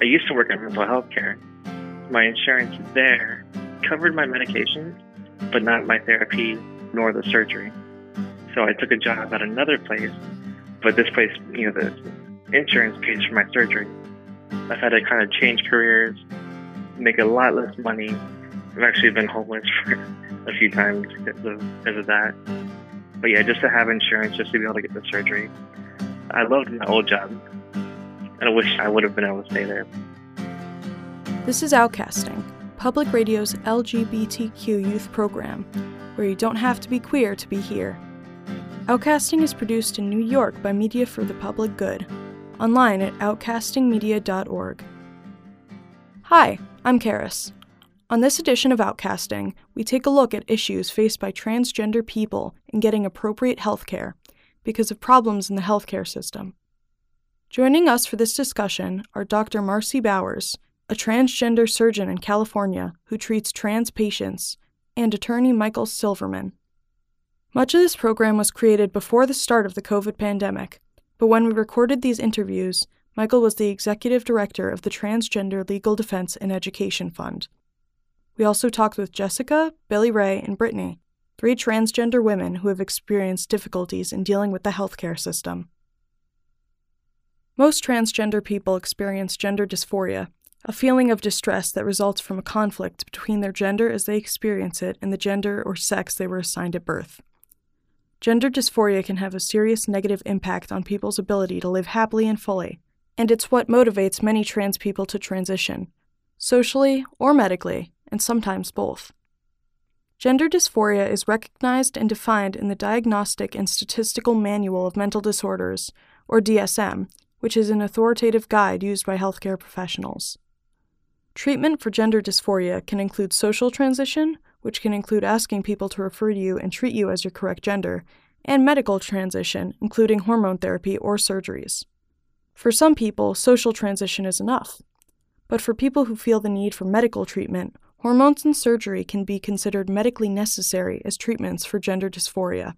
I used to work in mental health care. My insurance there covered my medications, but not my therapy nor the surgery. So I took a job at another place, but this place, you know, the insurance pays for my surgery. I've had to kind of change careers, make a lot less money. I've actually been homeless for a few times because of, because of that. But yeah, just to have insurance, just to be able to get the surgery. I loved my old job, Wish I would have been able to stay there. This is Outcasting, Public Radio's LGBTQ youth program, where you don't have to be queer to be here. Outcasting is produced in New York by Media for the Public Good, online at outcastingmedia.org. Hi, I'm Karis. On this edition of Outcasting, we take a look at issues faced by transgender people in getting appropriate health care because of problems in the healthcare system. Joining us for this discussion are Dr. Marci Bowers, a transgender surgeon in California who treats trans patients, and attorney Michael Silverman. Much of this program was created before the start of the COVID pandemic, but when we recorded these interviews, Michael was the executive director of the Transgender Legal Defense and Education Fund. We also talked with Jessica, Billy Ray, and Brittany, three transgender women who have experienced difficulties in dealing with the healthcare system. Most transgender people experience gender dysphoria, a feeling of distress that results from a conflict between their gender as they experience it and the gender or sex they were assigned at birth. Gender dysphoria can have a serious negative impact on people's ability to live happily and fully, and it's what motivates many trans people to transition, socially or medically, and sometimes both. Gender dysphoria is recognized and defined in the Diagnostic and Statistical Manual of Mental Disorders, or DSM, which is an authoritative guide used by healthcare professionals. Treatment for gender dysphoria can include social transition, which can include asking people to refer to you and treat you as your correct gender, and medical transition, including hormone therapy or surgeries. For some people, social transition is enough. But for people who feel the need for medical treatment, hormones and surgery can be considered medically necessary as treatments for gender dysphoria.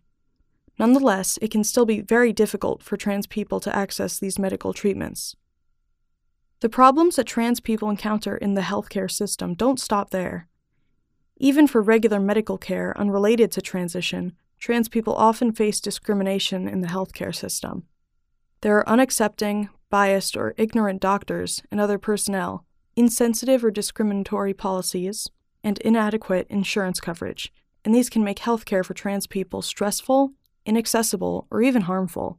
Nonetheless, it can still be very difficult for trans people to access these medical treatments. The problems that trans people encounter in the healthcare system don't stop there. Even for regular medical care unrelated to transition, trans people often face discrimination in the healthcare system. There are unaccepting, biased, or ignorant doctors and other personnel, insensitive or discriminatory policies, and inadequate insurance coverage, and these can make healthcare for trans people stressful, inaccessible, or even harmful.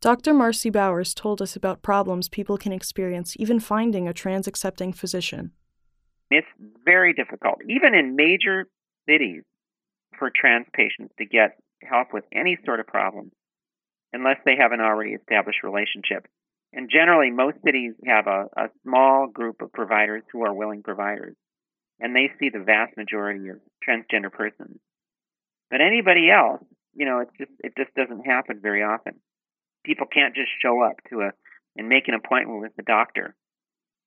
Dr. Marci Bowers told us about problems people can experience even finding a trans accepting physician. It's very difficult, even in major cities, for trans patients to get help with any sort of problem unless they have an already established relationship. And generally, most cities have a, a small group of providers who are willing providers, and they see the vast majority of transgender persons. But anybody else, you know, it just it just doesn't happen very often people can't just show up to a and make an appointment with the doctor.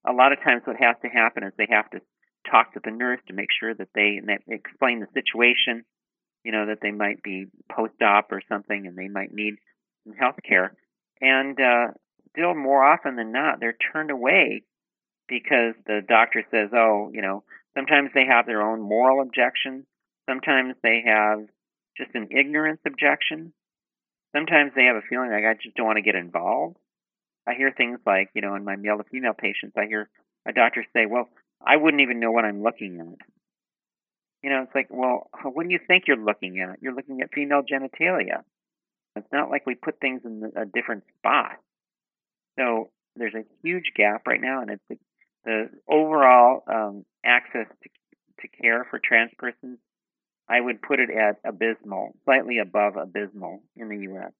A lot of times, what has to happen is they have to talk to the nurse to make sure that they, and they explain the situation. You know that they might be post-op or something, and they might need some health care. And uh, still, more often than not, they're turned away because the doctor says, "Oh, you know." Sometimes they have their own moral objections. Sometimes they have just an ignorance objection sometimes they have a feeling like I just don't want to get involved. I hear things like, you know, in my male to female patients, I hear a doctor say, well, I wouldn't even know what I'm looking at. You know, it's like, well, what do you think you're looking at? You're looking at female genitalia. It's not like we put things in a different spot. So there's a huge gap right now, and it's the, the overall um, access to, to care for trans persons I would put it at abysmal, slightly above abysmal in the U.S.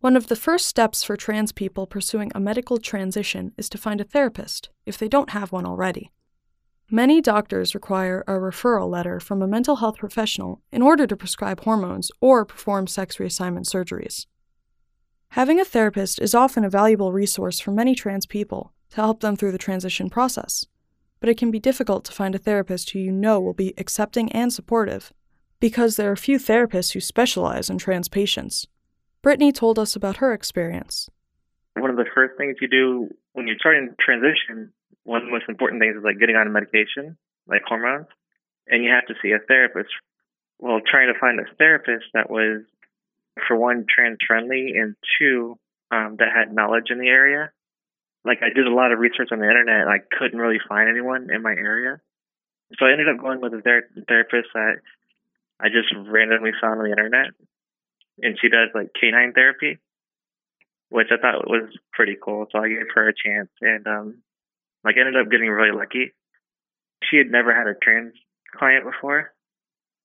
One of the first steps for trans people pursuing a medical transition is to find a therapist, if they don't have one already. Many doctors require a referral letter from a mental health professional in order to prescribe hormones or perform sex reassignment surgeries. Having a therapist is often a valuable resource for many trans people to help them through the transition process but it can be difficult to find a therapist who you know will be accepting and supportive, because there are few therapists who specialize in trans patients. Brittany told us about her experience. one of the first things you do when you're starting transition, one of the most important things is like getting on medication, like hormones, and you have to see a therapist. Well, trying to find a therapist that was, for one, trans friendly, and two, um, that had knowledge in the area. Like I did a lot of research on the internet, and I couldn't really find anyone in my area. So I ended up going with a ther- therapist that I just randomly saw on the internet, and she does like canine therapy, which I thought was pretty cool. So I gave her a chance, and um, like ended up getting really lucky. She had never had a trans client before,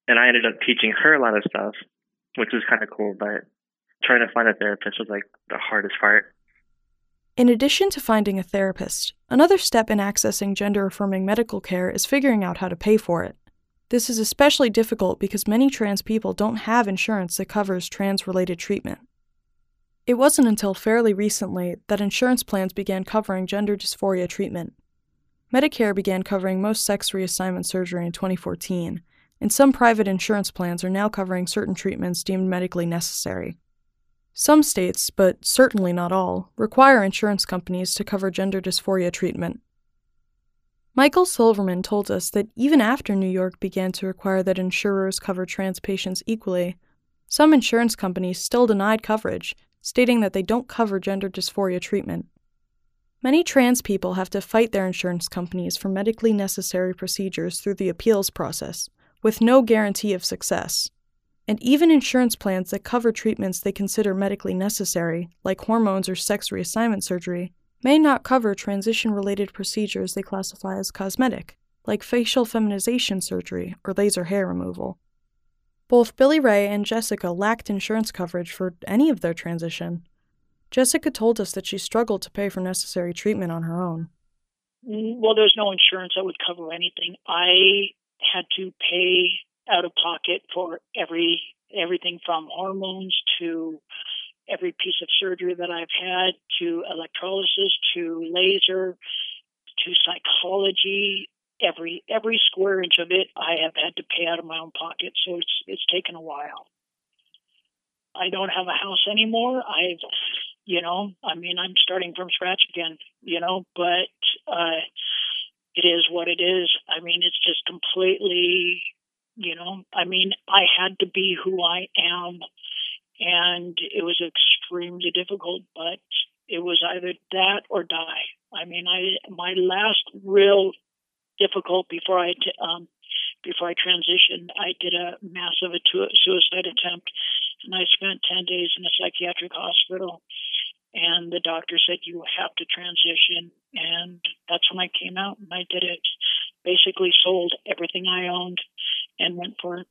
and I ended up teaching her a lot of stuff, which was kind of cool. But trying to find a therapist was like the hardest part. In addition to finding a therapist, another step in accessing gender affirming medical care is figuring out how to pay for it. This is especially difficult because many trans people don't have insurance that covers trans related treatment. It wasn't until fairly recently that insurance plans began covering gender dysphoria treatment. Medicare began covering most sex reassignment surgery in 2014, and some private insurance plans are now covering certain treatments deemed medically necessary. Some states, but certainly not all, require insurance companies to cover gender dysphoria treatment. Michael Silverman told us that even after New York began to require that insurers cover trans patients equally, some insurance companies still denied coverage, stating that they don't cover gender dysphoria treatment. Many trans people have to fight their insurance companies for medically necessary procedures through the appeals process, with no guarantee of success and even insurance plans that cover treatments they consider medically necessary, like hormones or sex reassignment surgery, may not cover transition related procedures they classify as cosmetic, like facial feminization surgery or laser hair removal. Both Billy Ray and Jessica lacked insurance coverage for any of their transition. Jessica told us that she struggled to pay for necessary treatment on her own. Well, there's no insurance that would cover anything. I had to pay out of pocket for every everything from hormones to every piece of surgery that I've had to electrolysis to laser to psychology. Every every square inch of it I have had to pay out of my own pocket so it's it's taken a while. I don't have a house anymore. I've you know I mean I'm starting from scratch again you know but uh it is what it is. I mean it's just completely you know, I mean, I had to be who I am, and it was extremely difficult, but it was either that or die. I mean, I my last real difficult before I um, before I transitioned, I did a massive suicide attempt, and I spent ten days in a psychiatric hospital. And the doctor said you have to transition, and that's when I came out and I did it. Basically, sold everything I owned and went for it.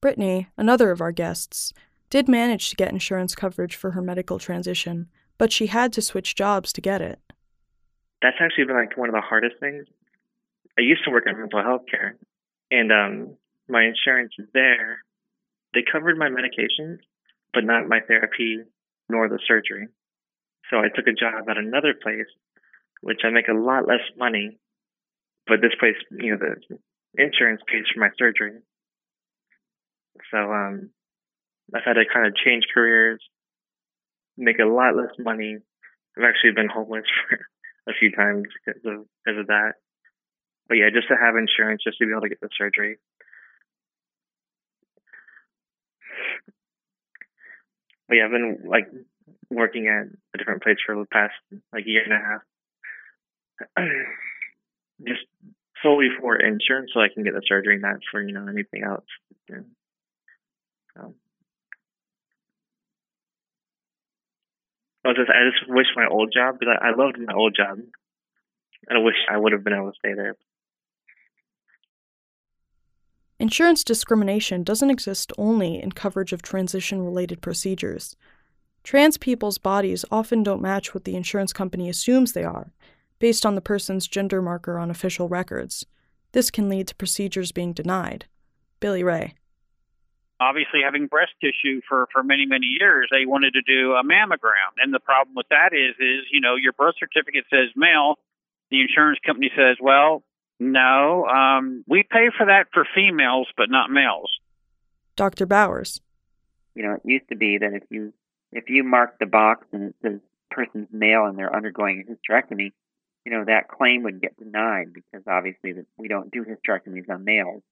Brittany, another of our guests, did manage to get insurance coverage for her medical transition, but she had to switch jobs to get it. That's actually been like one of the hardest things. I used to work in mental health care, and um, my insurance there, they covered my medications, but not my therapy nor the surgery. So I took a job at another place, which I make a lot less money, but this place, you know, the insurance pays for my surgery. So um, I've had to kind of change careers, make a lot less money. I've actually been homeless for a few times because of because of that. But yeah, just to have insurance, just to be able to get the surgery. But yeah, I've been like working at a different place for the past like year and a half. just solely for insurance, so I can get the surgery, not for you know anything else. I just, I just wish my old job because I, I loved my old job, and I wish I would have been able to stay there. Insurance discrimination doesn't exist only in coverage of transition related procedures. Trans people's bodies often don't match what the insurance company assumes they are, based on the person's gender marker on official records. This can lead to procedures being denied. Billy Ray. Obviously, having breast tissue for, for many, many years, they wanted to do a mammogram. And the problem with that is, is, you know, your birth certificate says male. The insurance company says, well, no, um, we pay for that for females, but not males. Dr. Bowers. You know, it used to be that if you if you mark the box and it says person's male and they're undergoing a hysterectomy, you know, that claim would get denied because obviously we don't do hysterectomies on males.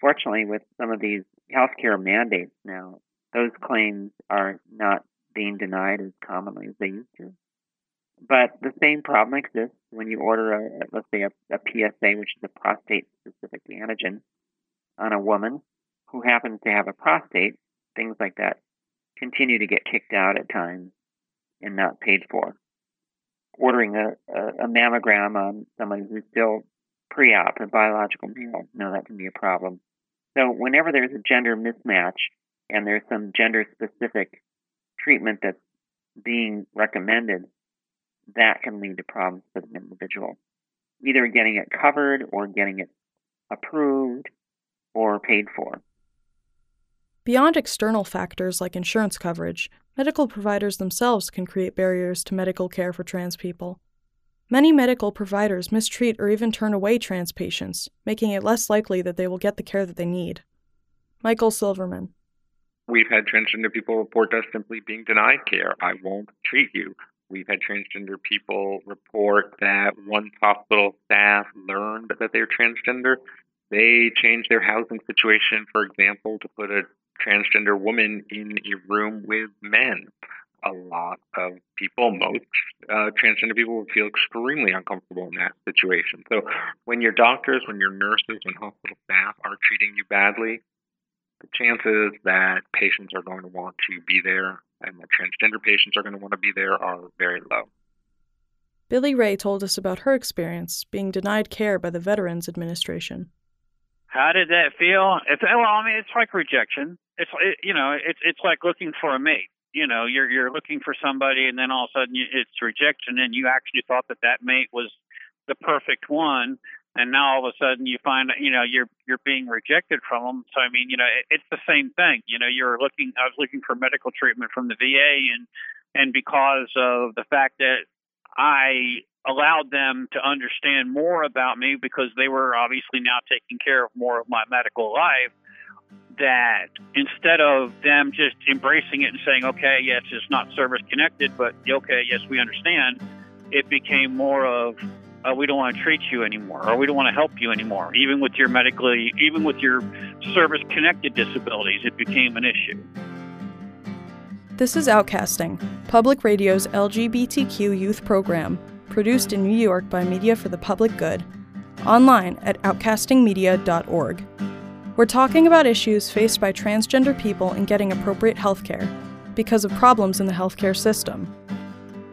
Fortunately, with some of these healthcare mandates now, those claims are not being denied as commonly as they used to. But the same problem exists when you order a, let's say, a, a PSA, which is a prostate-specific antigen, on a woman who happens to have a prostate. Things like that continue to get kicked out at times and not paid for. Ordering a, a, a mammogram on someone who's still pre-op, a biological mm-hmm. male, no, that can be a problem. So whenever there's a gender mismatch and there's some gender-specific treatment that's being recommended, that can lead to problems for the individual. Either getting it covered or getting it approved or paid for. Beyond external factors like insurance coverage, medical providers themselves can create barriers to medical care for trans people. Many medical providers mistreat or even turn away trans patients, making it less likely that they will get the care that they need. Michael Silverman. We've had transgender people report us simply being denied care. I won't treat you. We've had transgender people report that once hospital staff learned that they're transgender, they changed their housing situation, for example, to put a transgender woman in a room with men. A lot of people, most uh, transgender people, would feel extremely uncomfortable in that situation. So, when your doctors, when your nurses, when hospital staff are treating you badly, the chances that patients are going to want to be there and that transgender patients are going to want to be there are very low. Billy Ray told us about her experience being denied care by the Veterans Administration. How did that feel? It's well, I mean, it's like rejection it's it, you know it's it's like looking for a mate. You know you're you're looking for somebody and then all of a sudden it's rejection and you actually thought that that mate was the perfect one. And now all of a sudden you find you know you're you're being rejected from them. So i mean you know it, it's the same thing. You know you're looking i was looking for medical treatment from the va and and because of the fact that i allowed them to understand more about me because they were obviously now taking care of more of my medical life that instead of them just embracing it and saying, okay, yes, it's not service connected, but okay, yes, we understand, it became more of, uh, we don't want to treat you anymore, or we don't want to help you anymore. Even with your medically, even with your service connected disabilities, it became an issue. This is Outcasting, Public Radio's LGBTQ youth program, produced in New York by Media for the Public Good, online at outcastingmedia.org. We're talking about issues faced by transgender people in getting appropriate healthcare because of problems in the healthcare system.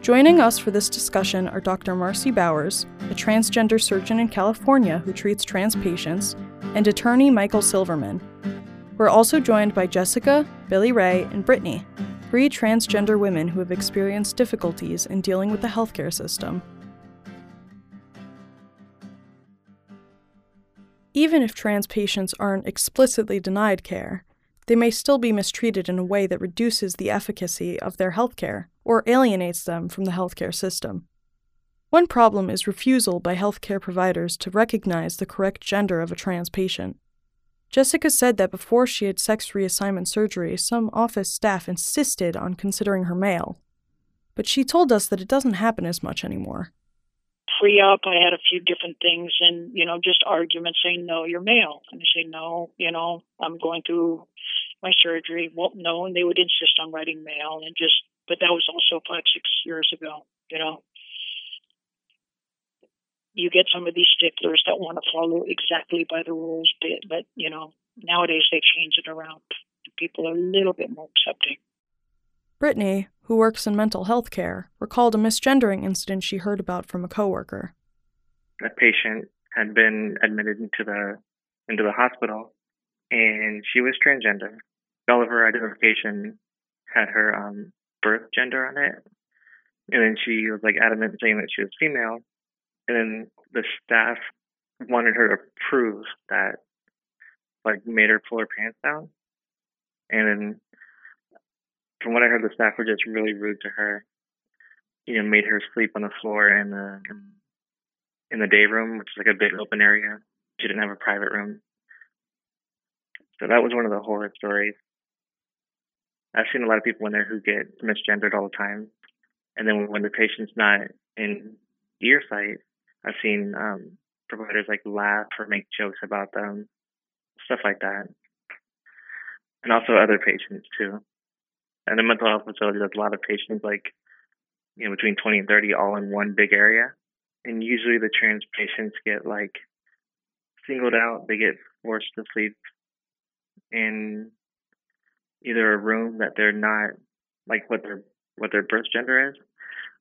Joining us for this discussion are Dr. Marci Bowers, a transgender surgeon in California who treats trans patients, and attorney Michael Silverman. We're also joined by Jessica, Billy Ray, and Brittany, three transgender women who have experienced difficulties in dealing with the healthcare system. Even if trans patients aren't explicitly denied care, they may still be mistreated in a way that reduces the efficacy of their healthcare or alienates them from the healthcare system. One problem is refusal by healthcare providers to recognize the correct gender of a trans patient. Jessica said that before she had sex reassignment surgery, some office staff insisted on considering her male. But she told us that it doesn't happen as much anymore pre op, I had a few different things and, you know, just arguments saying, no, you're male. And I say, no, you know, I'm going through my surgery. Well, no. And they would insist on writing male and just, but that was also five, six years ago, you know. You get some of these sticklers that want to follow exactly by the rules, but, but you know, nowadays they change it around. People are a little bit more accepting. Brittany, who works in mental health care, recalled a misgendering incident she heard about from a coworker. A patient had been admitted into the into the hospital, and she was transgender. All of her identification had her um, birth gender on it, and then she was like adamant saying that she was female. And then the staff wanted her to prove that, like, made her pull her pants down. And then from what I heard, the staff were just really rude to her. You know, made her sleep on the floor in the in the day room, which is like a big open area. She didn't have a private room. So that was one of the horror stories. I've seen a lot of people in there who get misgendered all the time. And then when the patient's not in ear sight, I've seen um, providers like laugh or make jokes about them, stuff like that. And also other patients too. And the mental health facility, there's a lot of patients like, you know, between 20 and 30 all in one big area. And usually the trans patients get like singled out. They get forced to sleep in either a room that they're not like what their what their birth gender is,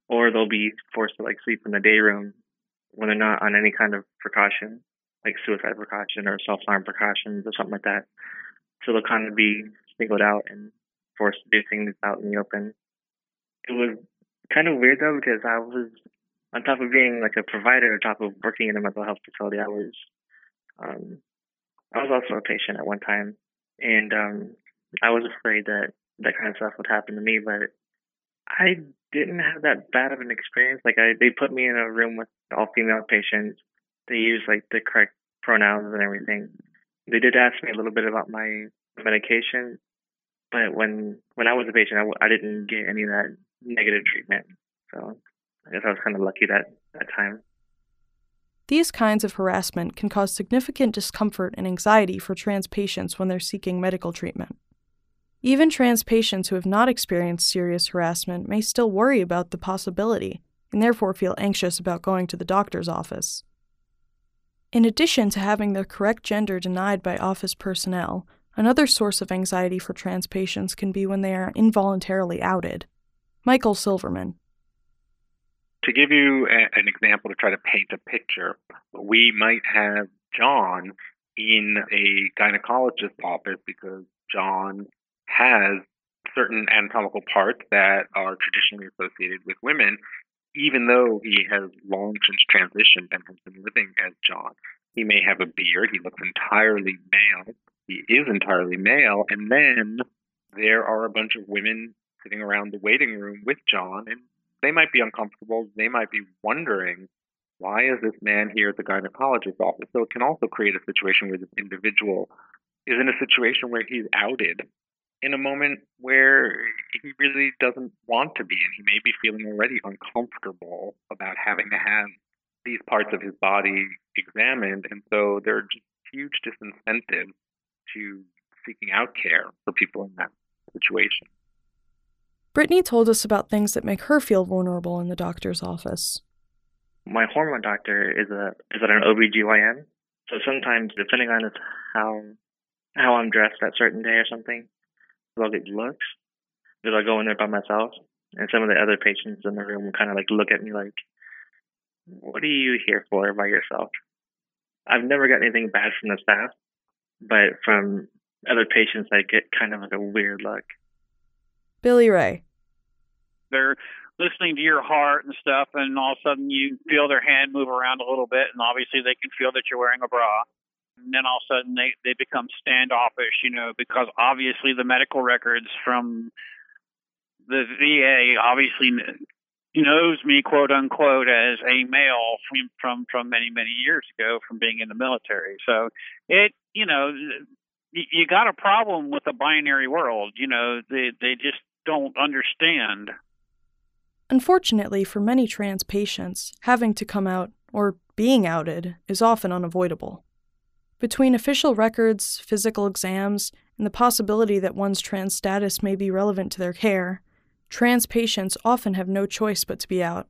or they'll be forced to like sleep in the day room when they're not on any kind of precaution, like suicide precaution or self harm precautions or something like that. So they'll kind of be singled out and forced to do things out in the open. It was kind of weird though because I was on top of being like a provider, on top of working in a mental health facility, I was um, I was also a patient at one time, and um, I was afraid that that kind of stuff would happen to me, but I didn't have that bad of an experience. Like I, they put me in a room with all female patients. They used like the correct pronouns and everything. They did ask me a little bit about my medication, but when when I was a patient, I, I didn't get any of that negative treatment. So I guess I was kind of lucky that that time. These kinds of harassment can cause significant discomfort and anxiety for trans patients when they're seeking medical treatment. Even trans patients who have not experienced serious harassment may still worry about the possibility and therefore feel anxious about going to the doctor's office. In addition to having their correct gender denied by office personnel, another source of anxiety for trans patients can be when they are involuntarily outed. Michael Silverman. To give you a, an example to try to paint a picture, we might have John in a gynecologist's office because John has certain anatomical parts that are traditionally associated with women, even though he has long since transitioned and has been living as John. He may have a beard, he looks entirely male, he is entirely male, and then there are a bunch of women sitting around the waiting room with John, and they might be uncomfortable, they might be wondering, why is this man here at the gynecologist's office? So it can also create a situation where this individual is in a situation where he's outed in a moment where he really doesn't want to be, and he may be feeling already uncomfortable about having to have these parts of his body examined. And so there are just huge disincentives to seeking out care for people in that situation. Brittany told us about things that make her feel vulnerable in the doctor's office. My hormone doctor is a is an OBGYN. So sometimes depending on how how I'm dressed that certain day or something, I'll get looks because I go in there by myself, and some of the other patients in the room will kind of like look at me like, "What are you here for by yourself?" I've never got anything bad from the staff, but from other patients, I get kind of like a weird look. Billy Ray. They're listening to your heart and stuff, and all of a sudden you feel their hand move around a little bit, and obviously they can feel that you're wearing a bra and then all of a sudden they they become standoffish, you know, because obviously the medical records from the VA obviously knows me quote unquote as a male from from from many many years ago from being in the military. So it you know you got a problem with a binary world. You know they they just don't understand. Unfortunately, for many trans patients, having to come out or being outed is often unavoidable. Between official records, physical exams, and the possibility that one's trans status may be relevant to their care, trans patients often have no choice but to be out.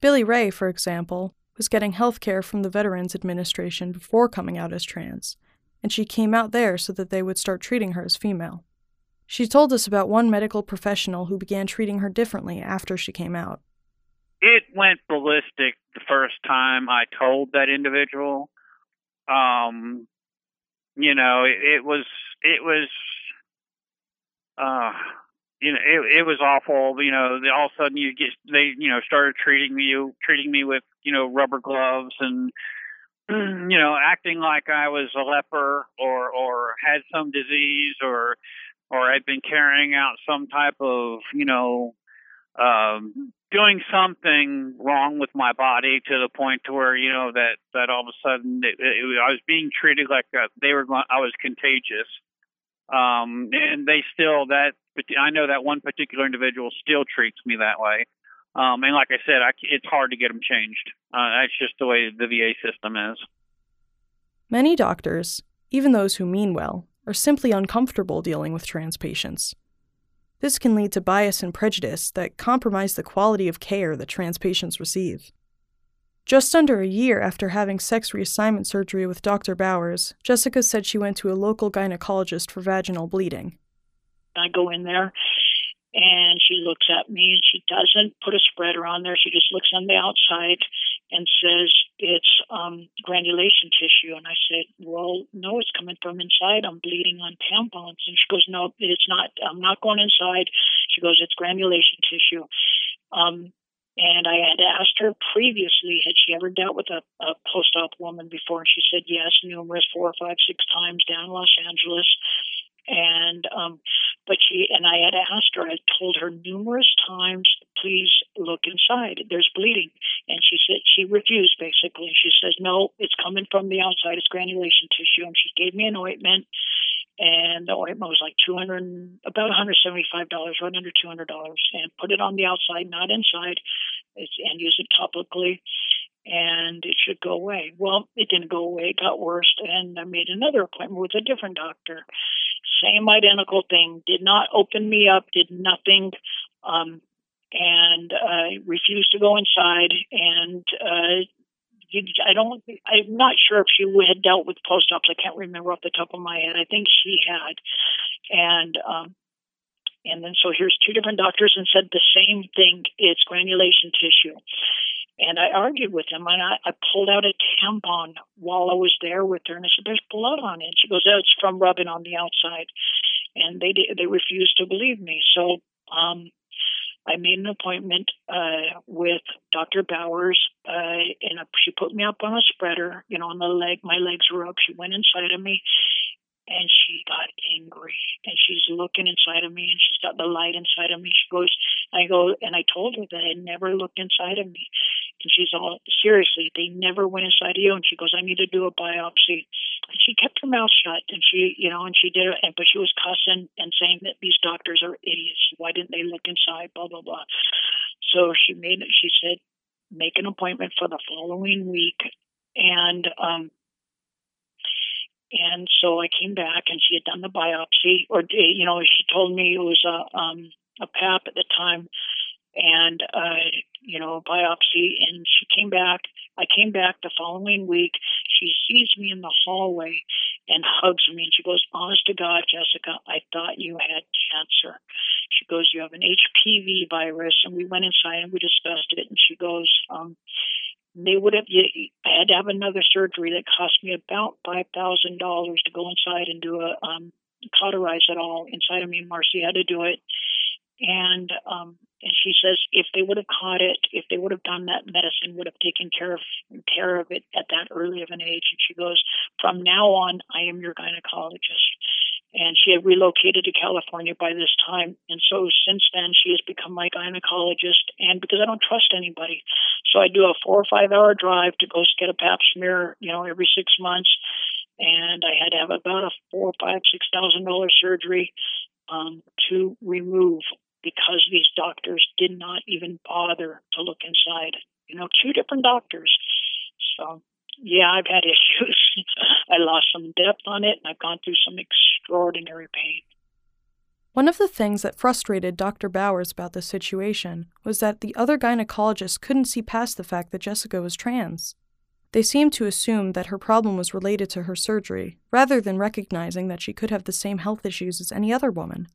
Billy Ray, for example, was getting health care from the Veterans Administration before coming out as trans, and she came out there so that they would start treating her as female. She told us about one medical professional who began treating her differently after she came out. It went ballistic the first time I told that individual um, you know, it, it was it was uh you know, it it was awful. You know, they, all of a sudden you get they you know started treating me treating me with you know rubber gloves and you know acting like I was a leper or or had some disease or or I'd been carrying out some type of you know um doing something wrong with my body to the point to where you know that that all of a sudden it, it, I was being treated like a, they were going, I was contagious. Um, and they still that I know that one particular individual still treats me that way. Um, and like I said, I, it's hard to get them changed. Uh, that's just the way the VA system is. Many doctors, even those who mean well, are simply uncomfortable dealing with trans patients. This can lead to bias and prejudice that compromise the quality of care that trans patients receive. Just under a year after having sex reassignment surgery with Dr. Bowers, Jessica said she went to a local gynecologist for vaginal bleeding. I go in there and she looks at me and she doesn't put a spreader on there. She just looks on the outside and says it's um, granulation tissue. And I said, well, no, it's coming from inside. I'm bleeding on tampons. And she goes, no, it's not. I'm not going inside. She goes, it's granulation tissue. Um, and I had asked her previously, had she ever dealt with a, a post-op woman before? And she said yes, numerous, four or five, six times down in Los Angeles and um, but she and I had asked her. I told her numerous times, please look inside. There's bleeding, and she said she refused. Basically, And she says no, it's coming from the outside. It's granulation tissue, and she gave me an ointment. And the ointment was like two hundred, about one hundred seventy-five dollars, right under two hundred dollars, and put it on the outside, not inside, and use it topically and it should go away. Well, it didn't go away, it got worse, and I made another appointment with a different doctor. Same identical thing. Did not open me up, did nothing, um, and uh, refused to go inside. And uh, I don't, I'm not sure if she had dealt with post ops. I can't remember off the top of my head. I think she had. And, um, and then so here's two different doctors and said the same thing. It's granulation tissue. And I argued with him, and I, I pulled out a tampon while I was there with her, and I said, "There's blood on it." She goes, "Oh, it's from rubbing on the outside," and they they refused to believe me. So um, I made an appointment uh, with Dr. Bowers, uh, and she put me up on a spreader, you know, on the leg. My legs were up. She went inside of me, and she got angry and she's looking inside of me and she's got the light inside of me. She goes, I go, and I told her that I never looked inside of me. And she's all, seriously, they never went inside of you. And she goes, I need to do a biopsy. And she kept her mouth shut and she, you know, and she did it, but she was cussing and saying that these doctors are idiots. Why didn't they look inside? Blah, blah, blah. So she made it, she said, make an appointment for the following week. And, um, and so I came back, and she had done the biopsy, or you know, she told me it was a um, a PAP at the time, and uh, you know, biopsy. And she came back. I came back the following week. She sees me in the hallway and hugs me, and she goes, "Honest to God, Jessica, I thought you had cancer." She goes, "You have an HPV virus," and we went inside and we discussed it. And she goes, um, they would have I had to have another surgery that cost me about five thousand dollars to go inside and do a um cauterize it all inside of me. and Marci had to do it. And um and she says if they would have caught it, if they would have done that, medicine would have taken care of care of it at that early of an age. And she goes, from now on, I am your gynecologist and she had relocated to California by this time. And so since then, she has become my gynecologist. And because I don't trust anybody, so I do a four or five hour drive to go get a pap smear, you know, every six months. And I had to have about a four, five, six thousand dollar surgery um, to remove because these doctors did not even bother to look inside. You know, two different doctors. So yeah, I've had issues. I lost some depth on it, and I've gone through some extraordinary pain. One of the things that frustrated Dr. Bowers about the situation was that the other gynecologists couldn't see past the fact that Jessica was trans. They seemed to assume that her problem was related to her surgery, rather than recognizing that she could have the same health issues as any other woman.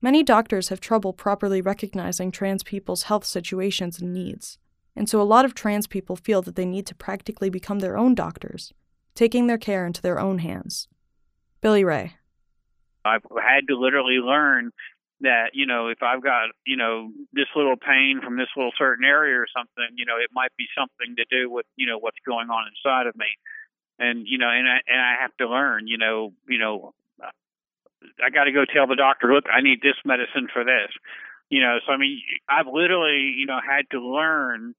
Many doctors have trouble properly recognizing trans people's health situations and needs, and so a lot of trans people feel that they need to practically become their own doctors, taking their care into their own hands. Billy Ray. I've had to literally learn that, you know, if I've got, you know, this little pain from this little certain area or something, you know, it might be something to do with, you know, what's going on inside of me. And, you know, and I, and I have to learn, you know, you know, I got to go tell the doctor, look, I need this medicine for this. You know, so I mean, I've literally, you know, had to learn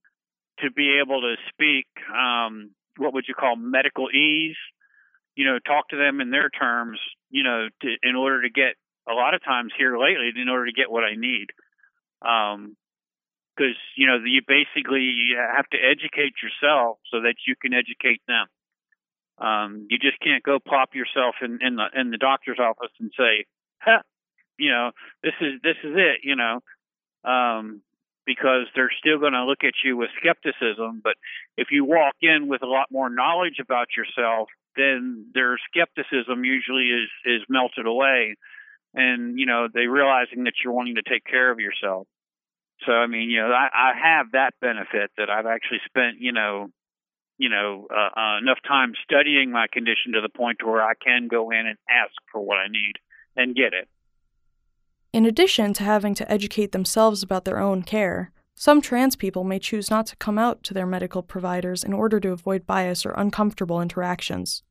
to be able to speak um, what would you call medicalese you know, talk to them in their terms, you know, to, in order to get a lot of times here lately, in order to get what I need. Um, because you know you basically have to educate yourself so that you can educate them. Um, you just can't go plop yourself in, in the in the doctor's office and say, huh, you know, this is this is it, you know, um, because they're still going to look at you with skepticism. But if you walk in with a lot more knowledge about yourself, then their skepticism usually is is melted away, and you know they realizing that you're wanting to take care of yourself. So I mean, you know, I, I have that benefit that I've actually spent, you know, you know, uh, uh, enough time studying my condition to the point to where I can go in and ask for what I need and get it. In addition to having to educate themselves about their own care, some trans people may choose not to come out to their medical providers in order to avoid bias or uncomfortable interactions.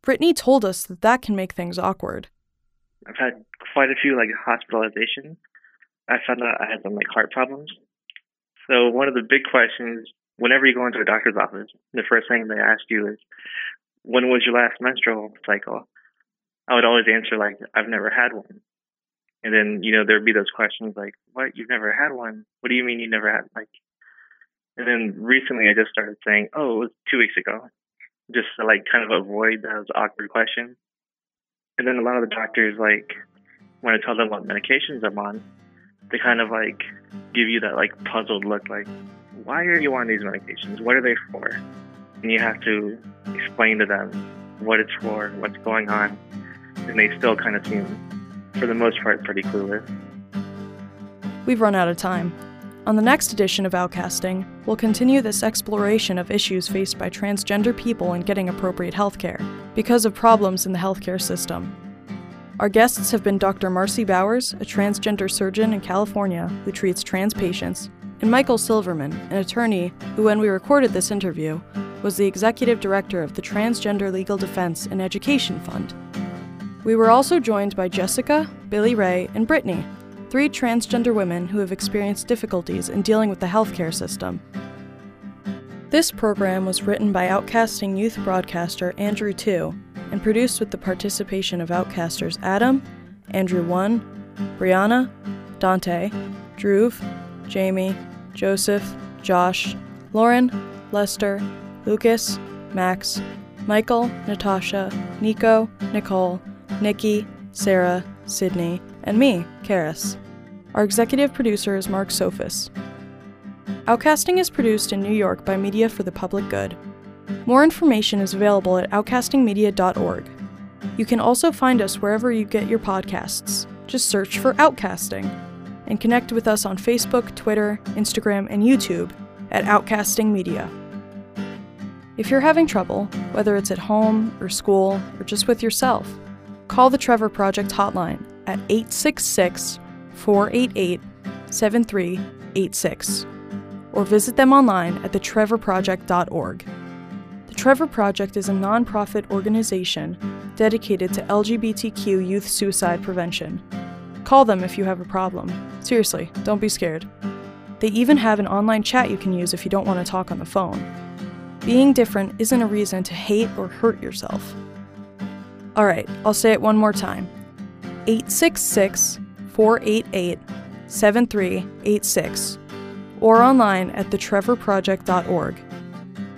Brittany told us that that can make things awkward. I've had quite a few like hospitalizations. I found out I had some like heart problems. So one of the big questions whenever you go into a doctor's office, the first thing they ask you is, "When was your last menstrual cycle?" I would always answer like, "I've never had one." And then, you know, there'd be those questions like, what? You've never had one? What do you mean you never had? Like, and then recently I just started saying, oh, it was two weeks ago, just to like kind of avoid those awkward questions. And then a lot of the doctors, like, when I tell them what medications I'm on, they kind of like give you that like puzzled look, like, why are you on these medications? What are they for? And you have to explain to them what it's for, what's going on. And they still kind of seem for the most part, pretty clueless. We've run out of time. On the next edition of Outcasting, we'll continue this exploration of issues faced by transgender people in getting appropriate healthcare because of problems in the healthcare system. Our guests have been Dr. Marci Bowers, a transgender surgeon in California who treats trans patients, and Michael Silverman, an attorney who, when we recorded this interview, was the executive director of the Transgender Legal Defense and Education Fund, we were also joined by Jessica, Billy Ray, and Brittany, three transgender women who have experienced difficulties in dealing with the healthcare system. This program was written by outcasting youth broadcaster Andrew Two and produced with the participation of outcasters Adam, Andrew One, Brianna, Dante, Drew, Jamie, Joseph, Josh, Lauren, Lester, Lucas, Max, Michael, Natasha, Nico, Nicole, Nikki, Sarah, Sydney, and me, Karis. Our executive producer is Mark Sophus. Outcasting is produced in New York by Media for the Public Good. More information is available at outcastingmedia.org. You can also find us wherever you get your podcasts. Just search for Outcasting and connect with us on Facebook, Twitter, Instagram, and YouTube at Outcasting Media. If you're having trouble, whether it's at home or school or just with yourself, call the Trevor Project hotline at 866 488 7386 or visit them online at thetrevorproject.org. The Trevor Project is a nonprofit organization dedicated to LGBTQ youth suicide prevention. Call them if you have a problem. Seriously, don't be scared. They even have an online chat you can use if you don't want to talk on the phone. Being different isn't a reason to hate or hurt yourself. All right, I'll say it one more time 866 488 7386 or online at thetrevorproject.org.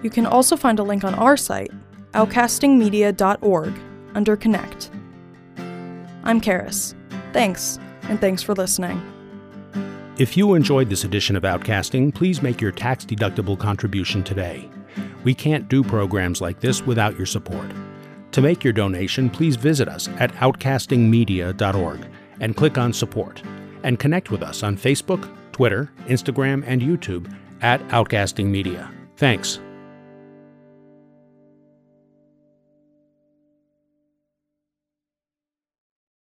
You can also find a link on our site, outcastingmedia.org, under Connect. I'm Karis. Thanks, and thanks for listening. If you enjoyed this edition of Outcasting, please make your tax deductible contribution today. We can't do programs like this without your support. To make your donation, please visit us at outcastingmedia.org and click on support. And connect with us on Facebook, Twitter, Instagram, and YouTube at Outcasting Media. Thanks.